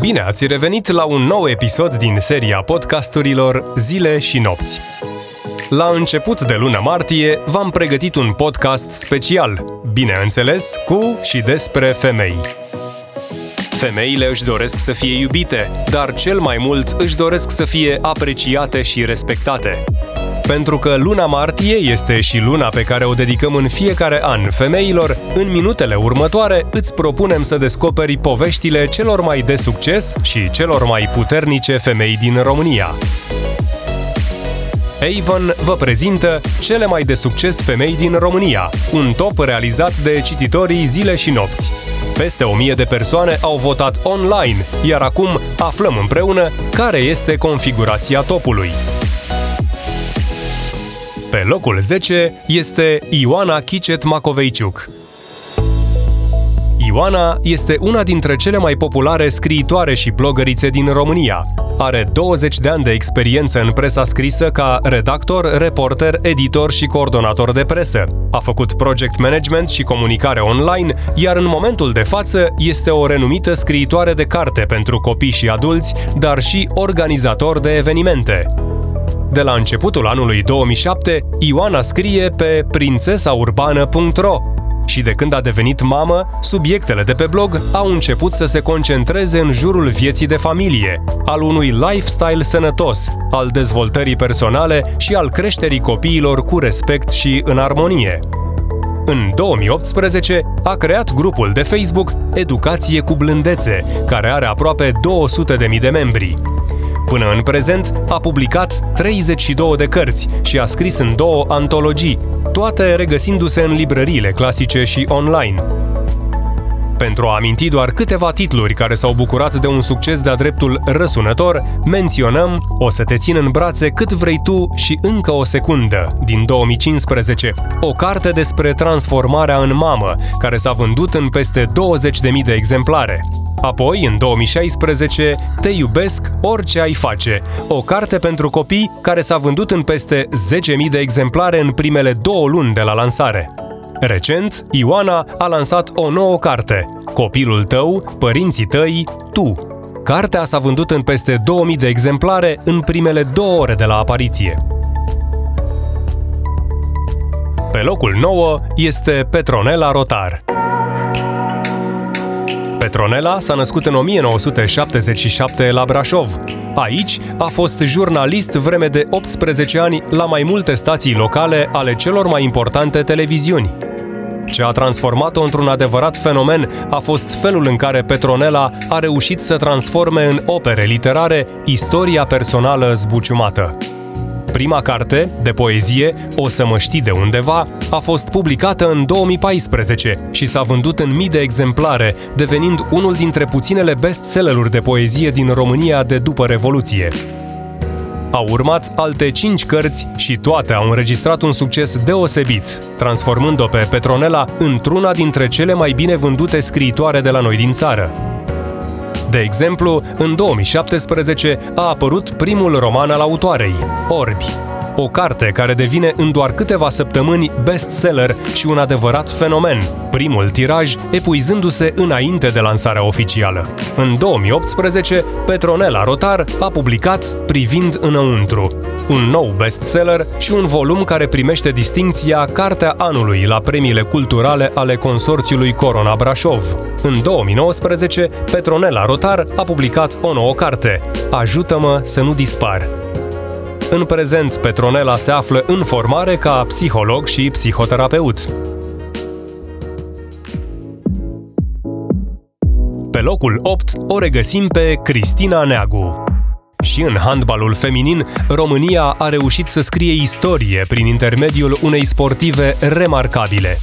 Bine ați revenit la un nou episod din seria podcasturilor Zile și nopți. La început de luna martie v-am pregătit un podcast special, bineînțeles, cu și despre femei. Femeile își doresc să fie iubite, dar cel mai mult își doresc să fie apreciate și respectate. Pentru că luna martie este și luna pe care o dedicăm în fiecare an femeilor, în minutele următoare îți propunem să descoperi poveștile celor mai de succes și celor mai puternice femei din România. Avon vă prezintă cele mai de succes femei din România, un top realizat de cititorii zile și nopți. Peste o mie de persoane au votat online, iar acum aflăm împreună care este configurația topului. Pe locul 10 este Ioana Chicet Macoveiciuc. Ioana este una dintre cele mai populare scriitoare și blogărițe din România. Are 20 de ani de experiență în presa scrisă ca redactor, reporter, editor și coordonator de presă. A făcut project management și comunicare online, iar în momentul de față este o renumită scriitoare de carte pentru copii și adulți, dar și organizator de evenimente. De la începutul anului 2007, Ioana scrie pe prințesaurbană.ro și de când a devenit mamă, subiectele de pe blog au început să se concentreze în jurul vieții de familie, al unui lifestyle sănătos, al dezvoltării personale și al creșterii copiilor cu respect și în armonie. În 2018 a creat grupul de Facebook Educație cu Blândețe, care are aproape 200.000 de membri. Până în prezent, a publicat 32 de cărți și a scris în două antologii, toate regăsindu-se în librăriile clasice și online. Pentru a aminti doar câteva titluri care s-au bucurat de un succes de-a dreptul răsunător, menționăm O să te țin în brațe cât vrei tu și încă o secundă, din 2015, o carte despre transformarea în mamă, care s-a vândut în peste 20.000 de exemplare. Apoi, în 2016, Te iubesc orice ai face, o carte pentru copii care s-a vândut în peste 10.000 de exemplare în primele două luni de la lansare. Recent, Ioana a lansat o nouă carte, Copilul tău, părinții tăi, tu. Cartea s-a vândut în peste 2000 de exemplare în primele două ore de la apariție. Pe locul 9 este Petronela Rotar. Petronela s-a născut în 1977 la Brașov. Aici a fost jurnalist vreme de 18 ani la mai multe stații locale ale celor mai importante televiziuni. Ce a transformat-o într-un adevărat fenomen a fost felul în care Petronela a reușit să transforme în opere literare istoria personală zbuciumată. Prima carte, de poezie, O să mă știi de undeva, a fost publicată în 2014 și s-a vândut în mii de exemplare, devenind unul dintre puținele bestselleruri de poezie din România de după Revoluție. Au urmat alte cinci cărți și toate au înregistrat un succes deosebit, transformând-o pe Petronela într-una dintre cele mai bine vândute scriitoare de la noi din țară. De exemplu, în 2017 a apărut primul roman al autoarei, Orbi, o carte care devine în doar câteva săptămâni bestseller și un adevărat fenomen, primul tiraj epuizându-se înainte de lansarea oficială. În 2018, Petronela Rotar a publicat Privind înăuntru, un nou bestseller și un volum care primește distinția Cartea Anului la premiile culturale ale consorțiului Corona Brașov. În 2019, Petronela Rotar a publicat o nouă carte, Ajută-mă să nu dispar, în prezent, Petronela se află în formare ca psiholog și psihoterapeut. Pe locul 8 o regăsim pe Cristina Neagu. Și în handbalul feminin, România a reușit să scrie istorie prin intermediul unei sportive remarcabile.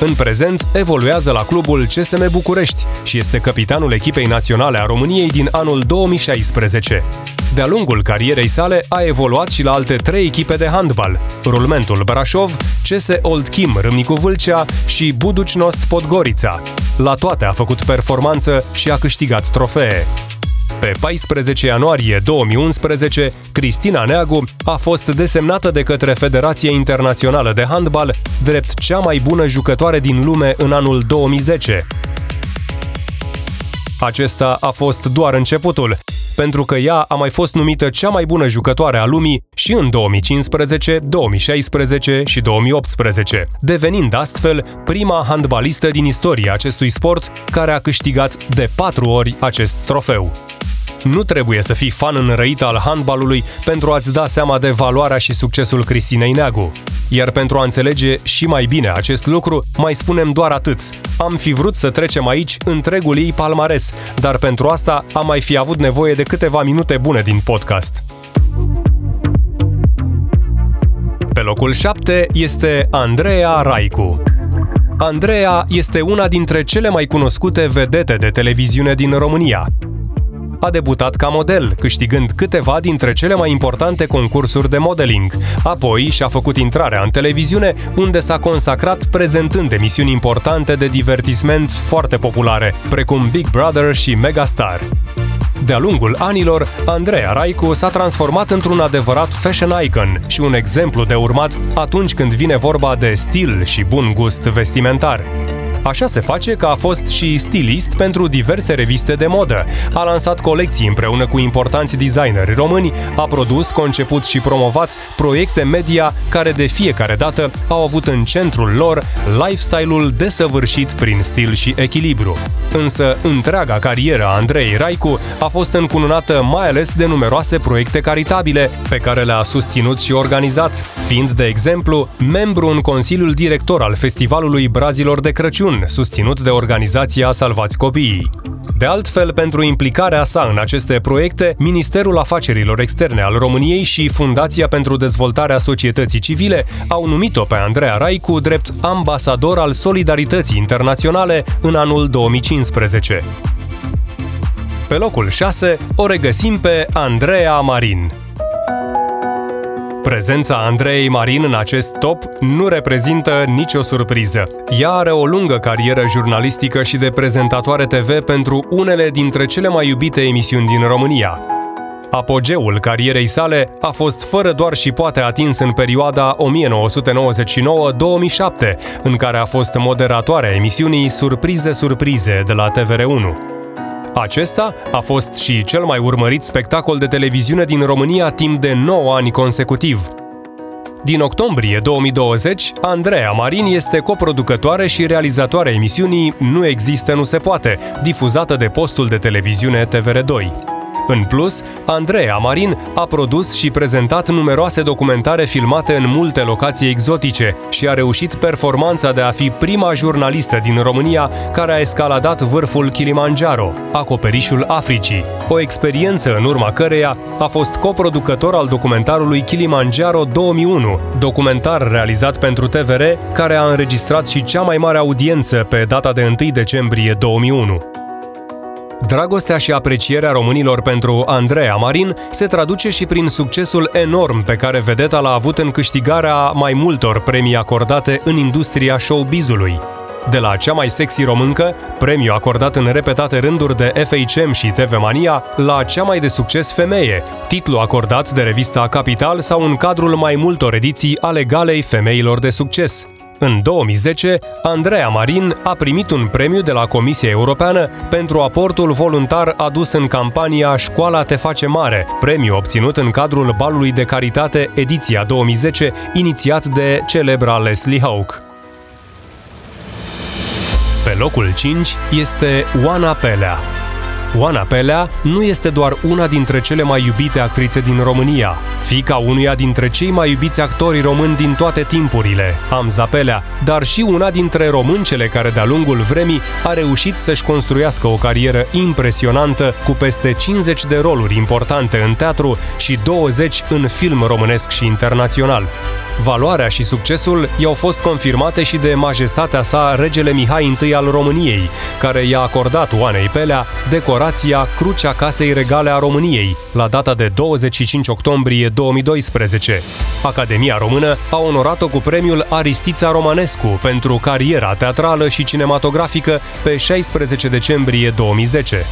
În prezent, evoluează la clubul CSM București și este capitanul echipei naționale a României din anul 2016. De-a lungul carierei sale a evoluat și la alte trei echipe de handbal, Rulmentul Brașov, CS Old Kim Râmnicu Vâlcea și Buducnost Podgorița. La toate a făcut performanță și a câștigat trofee. Pe 14 ianuarie 2011, Cristina Neagu a fost desemnată de către Federația Internațională de Handbal drept cea mai bună jucătoare din lume în anul 2010. Acesta a fost doar începutul, pentru că ea a mai fost numită cea mai bună jucătoare a lumii și în 2015, 2016 și 2018, devenind astfel prima handbalistă din istoria acestui sport care a câștigat de patru ori acest trofeu. Nu trebuie să fii fan înrăit al handbalului pentru a-ți da seama de valoarea și succesul Cristinei Neagu. Iar pentru a înțelege și mai bine acest lucru, mai spunem doar atât. Am fi vrut să trecem aici întregul ei palmares, dar pentru asta am mai fi avut nevoie de câteva minute bune din podcast. Pe locul 7 este Andreea Raicu. Andreea este una dintre cele mai cunoscute vedete de televiziune din România a debutat ca model, câștigând câteva dintre cele mai importante concursuri de modeling. Apoi și-a făcut intrarea în televiziune, unde s-a consacrat prezentând emisiuni importante de divertisment foarte populare, precum Big Brother și Megastar. De-a lungul anilor, Andreea Raicu s-a transformat într-un adevărat fashion icon și un exemplu de urmat atunci când vine vorba de stil și bun gust vestimentar. Așa se face că a fost și stilist pentru diverse reviste de modă. A lansat colecții împreună cu importanți designeri români, a produs, conceput și promovat proiecte media care de fiecare dată au avut în centrul lor lifestyle-ul desăvârșit prin stil și echilibru. Însă, întreaga carieră a Andrei Raicu a fost încununată mai ales de numeroase proiecte caritabile pe care le-a susținut și organizat, fiind, de exemplu, membru în Consiliul Director al Festivalului Brazilor de Crăciun, susținut de organizația Salvați Copiii. De altfel, pentru implicarea sa în aceste proiecte, Ministerul Afacerilor Externe al României și Fundația pentru Dezvoltarea Societății Civile au numit-o pe Andreea Raicu drept ambasador al Solidarității Internaționale în anul 2015. Pe locul 6 o regăsim pe Andreea Marin. Prezența Andrei Marin în acest top nu reprezintă nicio surpriză. Ea are o lungă carieră jurnalistică și de prezentatoare TV pentru unele dintre cele mai iubite emisiuni din România. Apogeul carierei sale a fost fără doar și poate atins în perioada 1999-2007, în care a fost moderatoarea emisiunii Surprize Surprize de la TVR1. Acesta a fost și cel mai urmărit spectacol de televiziune din România timp de 9 ani consecutiv. Din octombrie 2020, Andreea Marin este coproducătoare și realizatoare emisiunii Nu există, nu se poate, difuzată de postul de televiziune TVR2. În plus, Andreea Marin a produs și prezentat numeroase documentare filmate în multe locații exotice și a reușit performanța de a fi prima jurnalistă din România care a escaladat vârful Kilimanjaro, acoperișul Africii, o experiență în urma căreia a fost coproducător al documentarului Kilimanjaro 2001, documentar realizat pentru TVR care a înregistrat și cea mai mare audiență pe data de 1 decembrie 2001. Dragostea și aprecierea românilor pentru Andreea Marin se traduce și prin succesul enorm pe care vedeta l-a avut în câștigarea mai multor premii acordate în industria showbizului. De la cea mai sexy româncă, premiu acordat în repetate rânduri de FHM și TV Mania, la cea mai de succes femeie, titlu acordat de revista Capital sau în cadrul mai multor ediții ale galei femeilor de succes. În 2010, Andreea Marin a primit un premiu de la Comisia Europeană pentru aportul voluntar adus în campania Școala te face mare, premiu obținut în cadrul balului de caritate ediția 2010, inițiat de celebra Leslie Hawke. Pe locul 5 este Oana Pelea, Oana Pelea nu este doar una dintre cele mai iubite actrițe din România, fica unuia dintre cei mai iubiți actori români din toate timpurile, Amza Pelea, dar și una dintre româncele care de-a lungul vremii a reușit să-și construiască o carieră impresionantă cu peste 50 de roluri importante în teatru și 20 în film românesc și internațional. Valoarea și succesul i-au fost confirmate și de majestatea sa regele Mihai I al României, care i-a acordat Oanei Pelea decorația Crucea Casei Regale a României, la data de 25 octombrie 2012. Academia Română a onorat-o cu premiul Aristița Romanescu pentru cariera teatrală și cinematografică pe 16 decembrie 2010.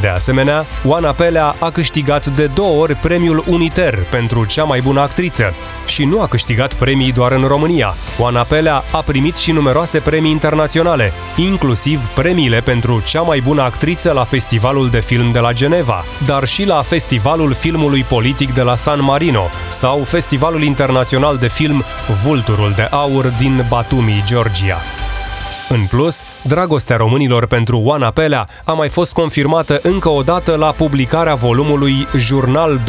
De asemenea, Oana Pelea a câștigat de două ori premiul Uniter pentru cea mai bună actriță și nu a câștigat premii doar în România. Oana Pelea a primit și numeroase premii internaționale, inclusiv premiile pentru cea mai bună actriță la Festivalul de Film de la Geneva, dar și la Festivalul Filmului Politic de la San Marino sau Festivalul Internațional de Film Vulturul de Aur din Batumi, Georgia. În plus, dragostea românilor pentru Oana Pelea a mai fost confirmată încă o dată la publicarea volumului Jurnal 2003-2009,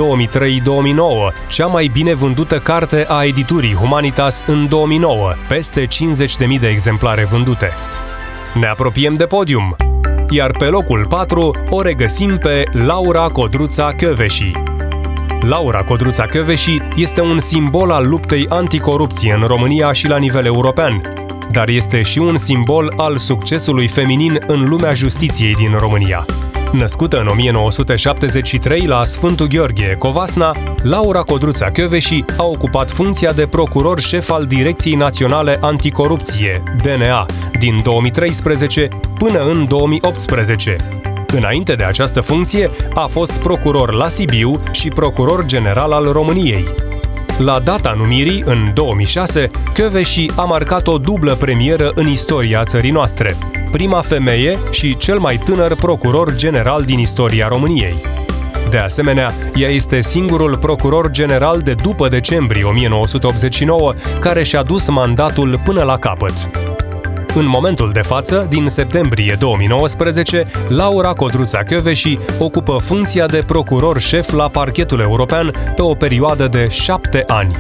cea mai bine vândută carte a editurii Humanitas în 2009, peste 50.000 de exemplare vândute. Ne apropiem de podium, iar pe locul 4 o regăsim pe Laura Codruța Chioveși. Laura Codruța Chioveși este un simbol al luptei anticorupție în România și la nivel european, dar este și un simbol al succesului feminin în lumea justiției din România. Născută în 1973 la Sfântul Gheorghe, Covasna, Laura Codruța Chioveși a ocupat funcția de procuror șef al Direcției Naționale Anticorupție, DNA, din 2013 până în 2018. Înainte de această funcție, a fost procuror la Sibiu și procuror general al României. La data numirii, în 2006, Kövesi a marcat o dublă premieră în istoria țării noastre. Prima femeie și cel mai tânăr procuror general din istoria României. De asemenea, ea este singurul procuror general de după decembrie 1989 care și-a dus mandatul până la capăt. În momentul de față, din septembrie 2019, Laura Codruța Chioveși ocupă funcția de procuror șef la parchetul european pe o perioadă de șapte ani.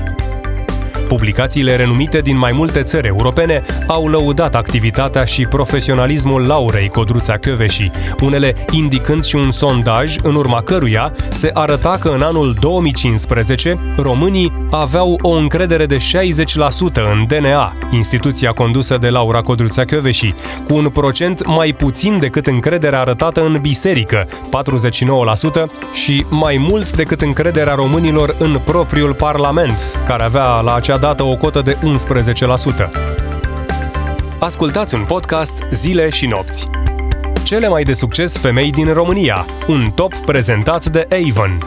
Publicațiile renumite din mai multe țări europene au lăudat activitatea și profesionalismul Laurei Codruța Chioveși, unele indicând și un sondaj în urma căruia se arăta că în anul 2015 românii aveau o încredere de 60% în DNA, instituția condusă de Laura Codruța Chioveși, cu un procent mai puțin decât încrederea arătată în biserică, 49%, și mai mult decât încrederea românilor în propriul parlament, care avea la acea dată o cotă de 11%. Ascultați un podcast zile și nopți. Cele mai de succes femei din România, un top prezentat de Avon.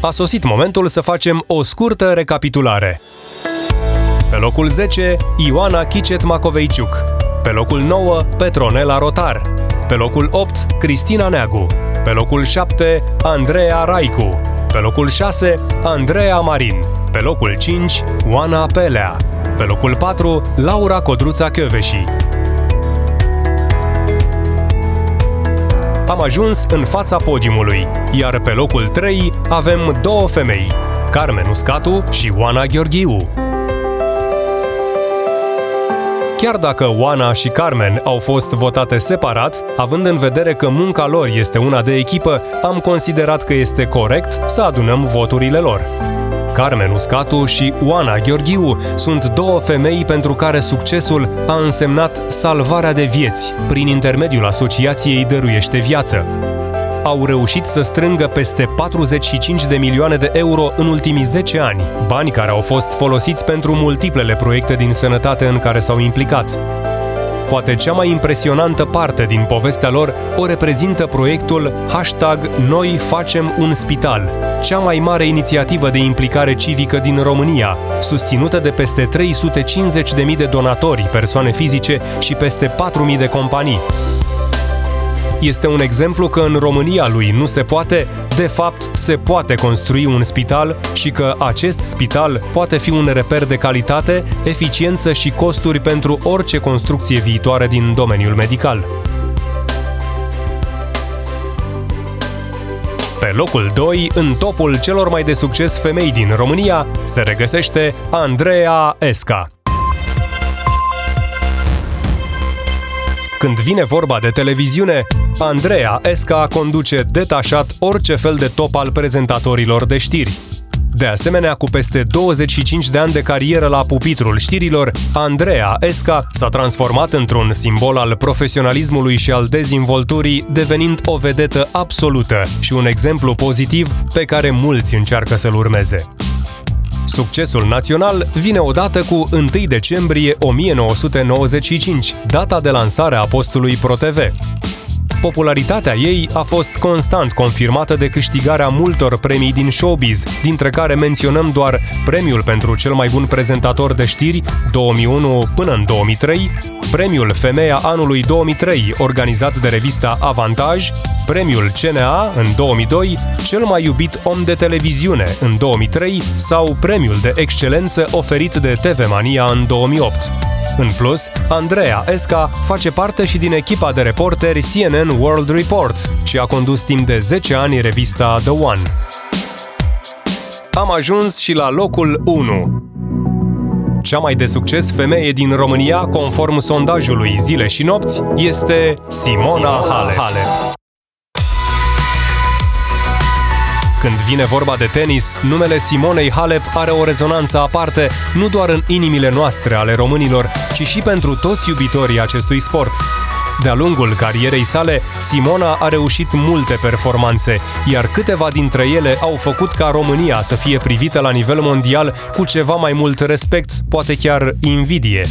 A sosit momentul să facem o scurtă recapitulare. Pe locul 10, Ioana Chicet Macoveiciuc. Pe locul 9, Petronela Rotar. Pe locul 8, Cristina Neagu. Pe locul 7, Andreea Raicu. Pe locul 6, Andreea Marin. Pe locul 5, Oana Pelea. Pe locul 4, Laura Codruța Chioveși. Am ajuns în fața podiumului, iar pe locul 3 avem două femei, Carmen Uscatu și Oana Gheorghiu. Chiar dacă Oana și Carmen au fost votate separat, având în vedere că munca lor este una de echipă, am considerat că este corect să adunăm voturile lor. Carmen Uscatu și Oana Gheorghiu sunt două femei pentru care succesul a însemnat salvarea de vieți prin intermediul asociației Dăruiește Viață. Au reușit să strângă peste 45 de milioane de euro în ultimii 10 ani, bani care au fost folosiți pentru multiplele proiecte din sănătate în care s-au implicat. Poate cea mai impresionantă parte din povestea lor o reprezintă proiectul Hashtag Noi facem un spital, cea mai mare inițiativă de implicare civică din România, susținută de peste 350.000 de donatori, persoane fizice și peste 4.000 de companii. Este un exemplu că în România lui nu se poate, de fapt se poate construi un spital și că acest spital poate fi un reper de calitate, eficiență și costuri pentru orice construcție viitoare din domeniul medical. Pe locul 2, în topul celor mai de succes femei din România, se regăsește Andreea Esca. Când vine vorba de televiziune, Andreea Esca conduce detașat orice fel de top al prezentatorilor de știri. De asemenea, cu peste 25 de ani de carieră la pupitrul știrilor, Andreea Esca s-a transformat într-un simbol al profesionalismului și al dezvolturii, devenind o vedetă absolută și un exemplu pozitiv pe care mulți încearcă să-l urmeze. Succesul național vine odată cu 1 decembrie 1995, data de lansare a postului ProTV. Popularitatea ei a fost constant confirmată de câștigarea multor premii din showbiz, dintre care menționăm doar premiul pentru cel mai bun prezentator de știri 2001 până în 2003, premiul Femeia anului 2003 organizat de revista Avantaj, premiul CNA în 2002, cel mai iubit om de televiziune în 2003 sau premiul de excelență oferit de TV Mania în 2008. În plus, Andreea Esca face parte și din echipa de reporteri CNN World Report și a condus timp de 10 ani revista The One. Am ajuns și la locul 1. Cea mai de succes femeie din România, conform sondajului Zile și Nopți, este Simona Halep. Când vine vorba de tenis, numele Simonei Halep are o rezonanță aparte nu doar în inimile noastre ale românilor, ci și pentru toți iubitorii acestui sport. De-a lungul carierei sale, Simona a reușit multe performanțe, iar câteva dintre ele au făcut ca România să fie privită la nivel mondial cu ceva mai mult respect, poate chiar invidie.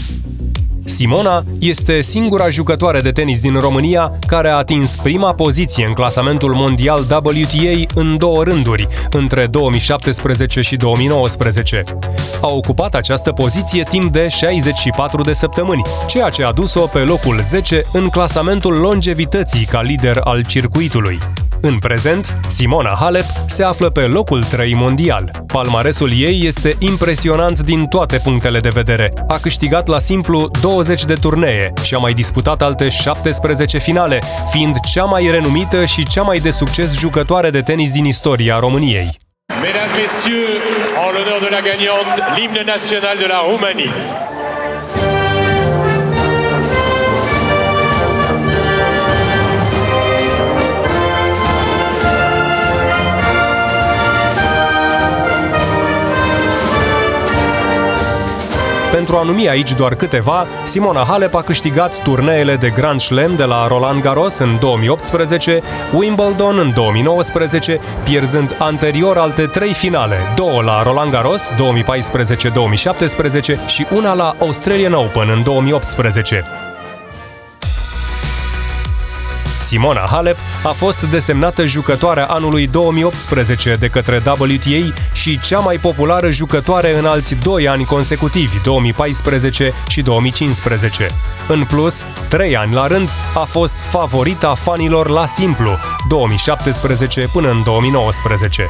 Simona este singura jucătoare de tenis din România care a atins prima poziție în clasamentul mondial WTA în două rânduri, între 2017 și 2019. A ocupat această poziție timp de 64 de săptămâni, ceea ce a dus-o pe locul 10 în clasamentul longevității ca lider al circuitului. În prezent, Simona Halep se află pe locul 3 mondial. Palmaresul ei este impresionant din toate punctele de vedere. A câștigat la simplu 20 de turnee și a mai disputat alte 17 finale, fiind cea mai renumită și cea mai de succes jucătoare de tenis din istoria României. Mesdames, Messieurs, en l'honneur de la gagnante, l'hymne national de la Roumanie. Pentru a numi aici doar câteva, Simona Halep a câștigat turneele de Grand Slam de la Roland Garros în 2018, Wimbledon în 2019, pierzând anterior alte trei finale, două la Roland Garros 2014-2017 și una la Australian Open în 2018. Simona Halep a fost desemnată jucătoarea anului 2018 de către WTA și cea mai populară jucătoare în alți doi ani consecutivi, 2014 și 2015. În plus, trei ani la rând a fost favorita fanilor la simplu, 2017 până în 2019.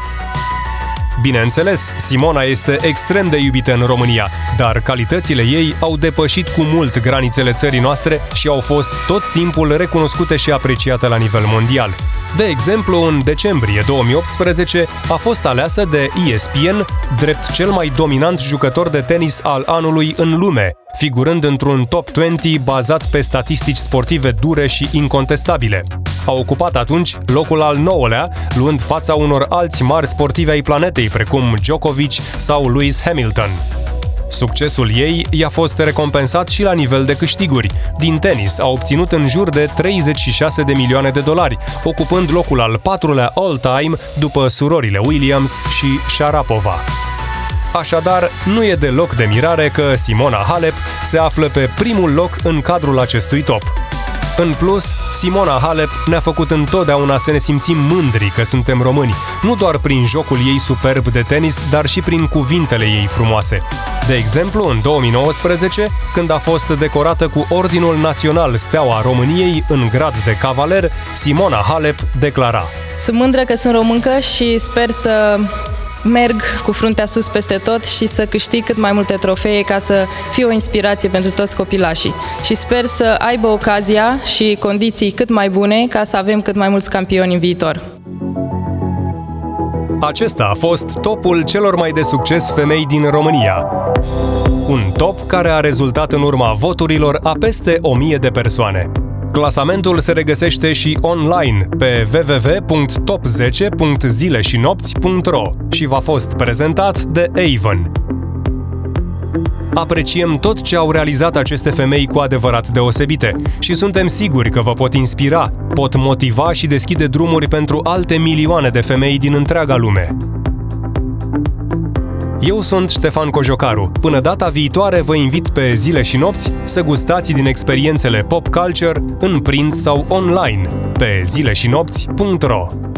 Bineînțeles, Simona este extrem de iubită în România, dar calitățile ei au depășit cu mult granițele țării noastre și au fost tot timpul recunoscute și apreciate la nivel mondial. De exemplu, în decembrie 2018 a fost aleasă de ESPN drept cel mai dominant jucător de tenis al anului în lume, figurând într-un top 20 bazat pe statistici sportive dure și incontestabile. A ocupat atunci locul al nouălea, luând fața unor alți mari sportivi ai planetei, precum Djokovic sau Lewis Hamilton. Succesul ei i-a fost recompensat și la nivel de câștiguri. Din tenis a obținut în jur de 36 de milioane de dolari, ocupând locul al patrulea all-time după surorile Williams și Sharapova. Așadar, nu e deloc de mirare că Simona Halep se află pe primul loc în cadrul acestui top. În plus, Simona Halep ne-a făcut întotdeauna să ne simțim mândri că suntem români, nu doar prin jocul ei superb de tenis, dar și prin cuvintele ei frumoase. De exemplu, în 2019, când a fost decorată cu Ordinul Național Steaua României în grad de cavaler, Simona Halep declara Sunt mândră că sunt româncă și sper să merg cu fruntea sus peste tot și să câștig cât mai multe trofee ca să fie o inspirație pentru toți copilașii. Și sper să aibă ocazia și condiții cât mai bune ca să avem cât mai mulți campioni în viitor. Acesta a fost topul celor mai de succes femei din România. Un top care a rezultat în urma voturilor a peste 1000 de persoane. Clasamentul se regăsește și online pe www.top10.zileșinopți.ro și v-a fost prezentat de Avon. Apreciem tot ce au realizat aceste femei cu adevărat deosebite și suntem siguri că vă pot inspira, pot motiva și deschide drumuri pentru alte milioane de femei din întreaga lume. Eu sunt Ștefan Cojocaru. Până data viitoare vă invit pe zile și nopți să gustați din experiențele pop culture în print sau online pe zileșinopți.ro